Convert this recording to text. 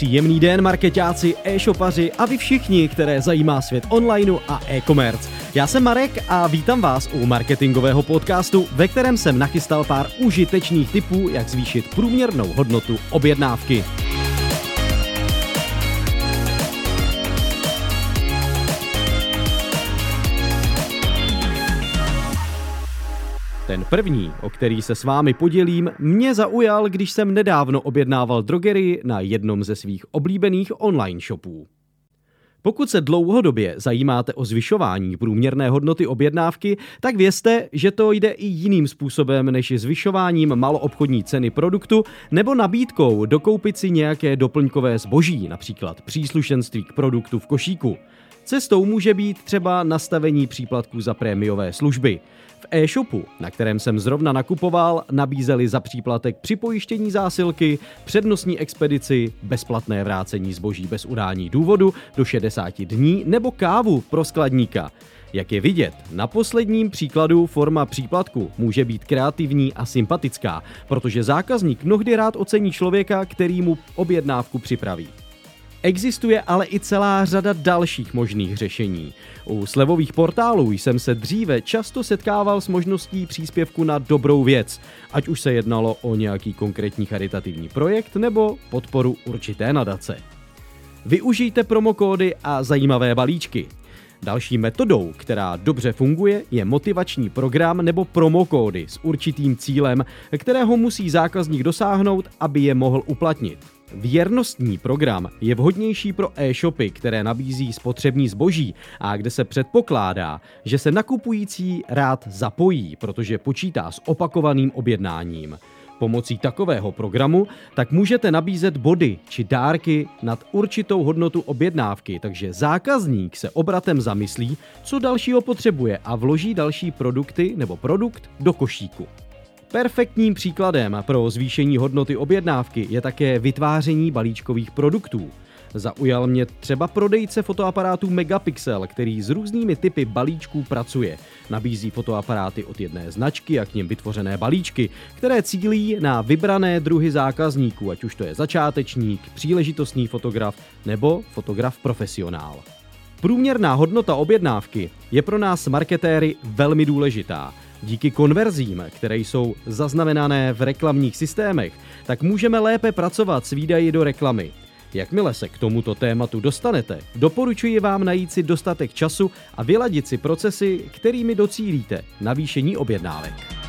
Příjemný den, marketáci, e-shopaři a vy všichni, které zajímá svět onlineu a e-commerce. Já jsem Marek a vítám vás u marketingového podcastu, ve kterém jsem nachystal pár užitečných tipů, jak zvýšit průměrnou hodnotu objednávky. Ten první, o který se s vámi podělím, mě zaujal, když jsem nedávno objednával drogerii na jednom ze svých oblíbených online shopů. Pokud se dlouhodobě zajímáte o zvyšování průměrné hodnoty objednávky, tak vězte, že to jde i jiným způsobem než zvyšováním maloobchodní ceny produktu nebo nabídkou dokoupit si nějaké doplňkové zboží, například příslušenství k produktu v košíku. Cestou může být třeba nastavení příplatků za prémiové služby. V e-shopu, na kterém jsem zrovna nakupoval, nabízeli za příplatek připojištění zásilky, přednostní expedici, bezplatné vrácení zboží bez udání důvodu do 60 dní nebo kávu pro skladníka. Jak je vidět, na posledním příkladu forma příplatku může být kreativní a sympatická, protože zákazník mnohdy rád ocení člověka, který mu objednávku připraví. Existuje ale i celá řada dalších možných řešení. U slevových portálů jsem se dříve často setkával s možností příspěvku na dobrou věc, ať už se jednalo o nějaký konkrétní charitativní projekt nebo podporu určité nadace. Využijte promokódy a zajímavé balíčky. Další metodou, která dobře funguje, je motivační program nebo promokódy s určitým cílem, kterého musí zákazník dosáhnout, aby je mohl uplatnit. Věrnostní program je vhodnější pro e-shopy, které nabízí spotřební zboží a kde se předpokládá, že se nakupující rád zapojí, protože počítá s opakovaným objednáním. Pomocí takového programu tak můžete nabízet body či dárky nad určitou hodnotu objednávky, takže zákazník se obratem zamyslí, co dalšího potřebuje a vloží další produkty nebo produkt do košíku. Perfektním příkladem pro zvýšení hodnoty objednávky je také vytváření balíčkových produktů. Zaujal mě třeba prodejce fotoaparátů Megapixel, který s různými typy balíčků pracuje. Nabízí fotoaparáty od jedné značky a k nim vytvořené balíčky, které cílí na vybrané druhy zákazníků, ať už to je začátečník, příležitostný fotograf nebo fotograf profesionál. Průměrná hodnota objednávky je pro nás marketéry velmi důležitá. Díky konverzím, které jsou zaznamenané v reklamních systémech, tak můžeme lépe pracovat s výdaji do reklamy. Jakmile se k tomuto tématu dostanete, doporučuji vám najít si dostatek času a vyladit si procesy, kterými docílíte navýšení objednávek.